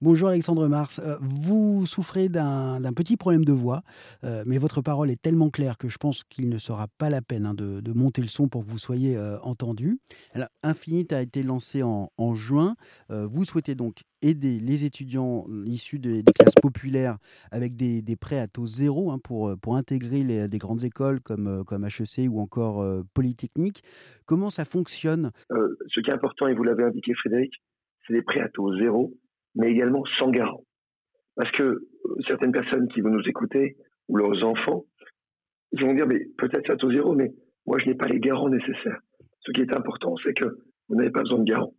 Bonjour Alexandre Mars. Euh, vous souffrez d'un petit problème de voix, euh, mais votre parole est tellement claire que je pense qu'il ne sera pas la peine hein, de, monter le son pour que vous soyez euh, entendu. Alors, Infinite a été lancé en, juin. Vous souhaitez donc aider les étudiants issus des, des classes populaires avec des, des prêts à taux zéro hein, pour, pour intégrer des grandes écoles comme, comme HEC ou encore Polytechnique. Comment ça fonctionne? Ce qui est important, et vous l'avez indiqué Frédéric, c'est les prêts à taux zéro, mais également sans garant. Parce que euh, certaines personnes qui vont nous écouter, ou leurs enfants, ils vont dire, mais peut-être à taux zéro, mais moi je n'ai pas les garants nécessaires. Ce qui est important, c'est que vous n'avez pas besoin de garants.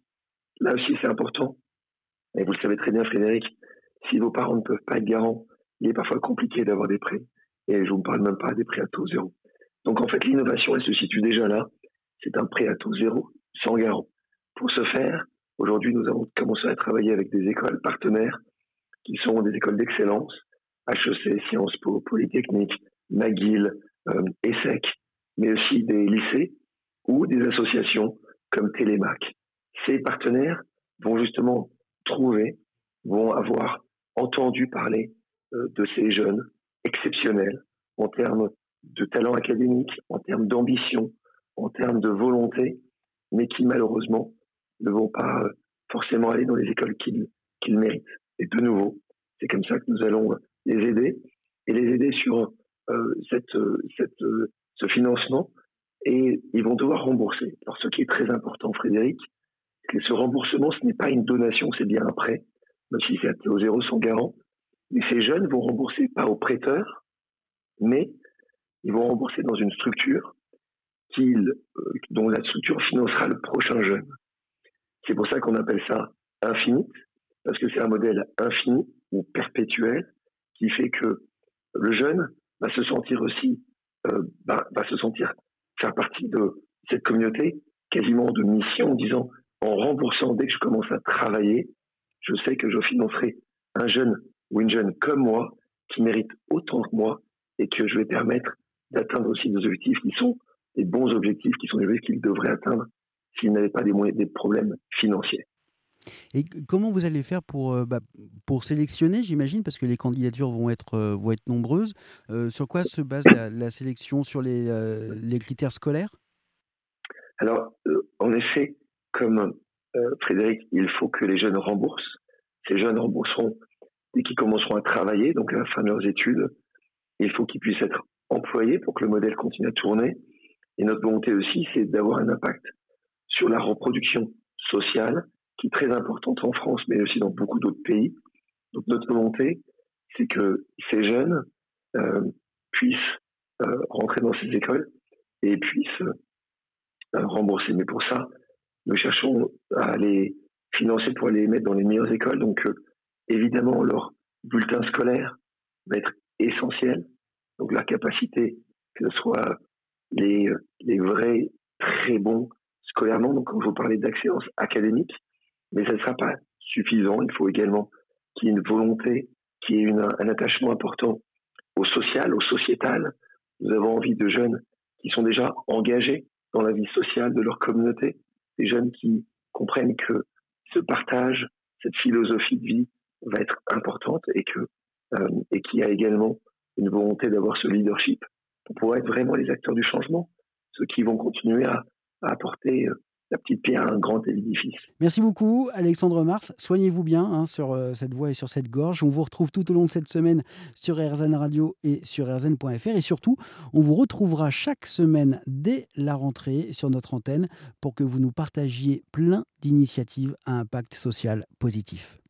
Là aussi, c'est important. Et vous le savez très bien, Frédéric, si vos parents ne peuvent pas être garants, il est parfois compliqué d'avoir des prêts. Et je vous parle même pas des prêts à taux zéro. Donc en fait, l'innovation, elle se situe déjà là. C'est un prêt à taux zéro, sans garant. Pour ce faire, aujourd'hui, nous avons commencé à travailler avec des écoles partenaires qui sont des écoles d'excellence, HEC, Sciences Po, Polytechnique, McGill, euh, ESSEC, mais aussi des lycées ou des associations comme Télémac. Ces partenaires vont justement trouver, vont avoir entendu parler euh, de ces jeunes exceptionnels en termes de talent académique, en termes d'ambition, en termes de volonté, mais qui malheureusement ne vont pas euh, forcément aller dans les écoles qu'ils méritent. Et de nouveau, c'est comme ça que nous allons les aider et les aider sur euh, cette, euh, cette, euh, ce financement et ils vont devoir rembourser. Alors ce qui est très important, Frédéric, c'est que ce remboursement, ce n'est pas une donation, c'est bien un prêt, même si c'est au zéro sans garant. Mais ces jeunes vont rembourser pas au prêteur, mais ils vont rembourser dans une structure euh, dont la structure financera le prochain jeune. C'est pour ça qu'on appelle ça infinite, parce que c'est un modèle infini ou perpétuel qui fait que le jeune va se sentir aussi, euh, va, se sentir faire partie de cette communauté quasiment de mission en disant en remboursant dès que je commence à travailler, je sais que je financerai un jeune ou une jeune comme moi qui mérite autant que moi et que je vais permettre d'atteindre aussi des objectifs qui sont des bons objectifs, qui sont des objectifs qu'il devrait atteindre s'il n'avait pas des, moyens, des problèmes Et comment vous allez faire pour, euh, bah, pour sélectionner, j'imagine, parce que les candidatures vont être, euh, vont être nombreuses. Euh, sur quoi se base la, la sélection Sur les, euh, les critères scolaires? Alors, euh, en effet, comme Frédéric, il faut que les jeunes remboursent. Ces jeunes rembourseront dès qu'ils commenceront à travailler, donc à la fin de leurs études. Il faut qu'ils puissent être employés pour que le modèle continue à tourner. Et notre volonté aussi, c'est d'avoir un impact sur la reproduction sociale, qui est très importante en France, mais aussi dans beaucoup d'autres pays. Donc notre volonté, c'est que ces jeunes euh, puissent euh, rentrer dans ces écoles et puissent euh, rembourser. Mais pour ça, nous cherchons à les financer pour les mettre dans les meilleures écoles. Donc évidemment, leur bulletin scolaire va être essentiel. Donc la capacité que ce soit les, les vrais très bons scolairement, donc quand vous parlez d'excellence académique, mais ça ne sera pas suffisant. Il faut également qu'il y ait une volonté, qu'il y ait une, un attachement important au social, au sociétal. Nous avons envie de jeunes qui sont déjà engagés dans la vie sociale de leur communauté, des jeunes qui comprennent que ce partage, cette philosophie de vie va être importante et que euh, et qui a également une volonté d'avoir ce leadership pour pouvoir être vraiment les acteurs du changement, ceux qui vont continuer à, à apporter euh, la petite pierre à un grand édifice. Merci beaucoup, Alexandre Mars. Soignez-vous bien hein, sur euh, cette voix et sur cette gorge. On vous retrouve tout au long de cette semaine sur RZN Radio et sur rzn.fr. Et surtout, on vous retrouvera chaque semaine dès la rentrée sur notre antenne pour que vous nous partagiez plein d'initiatives à impact social positif.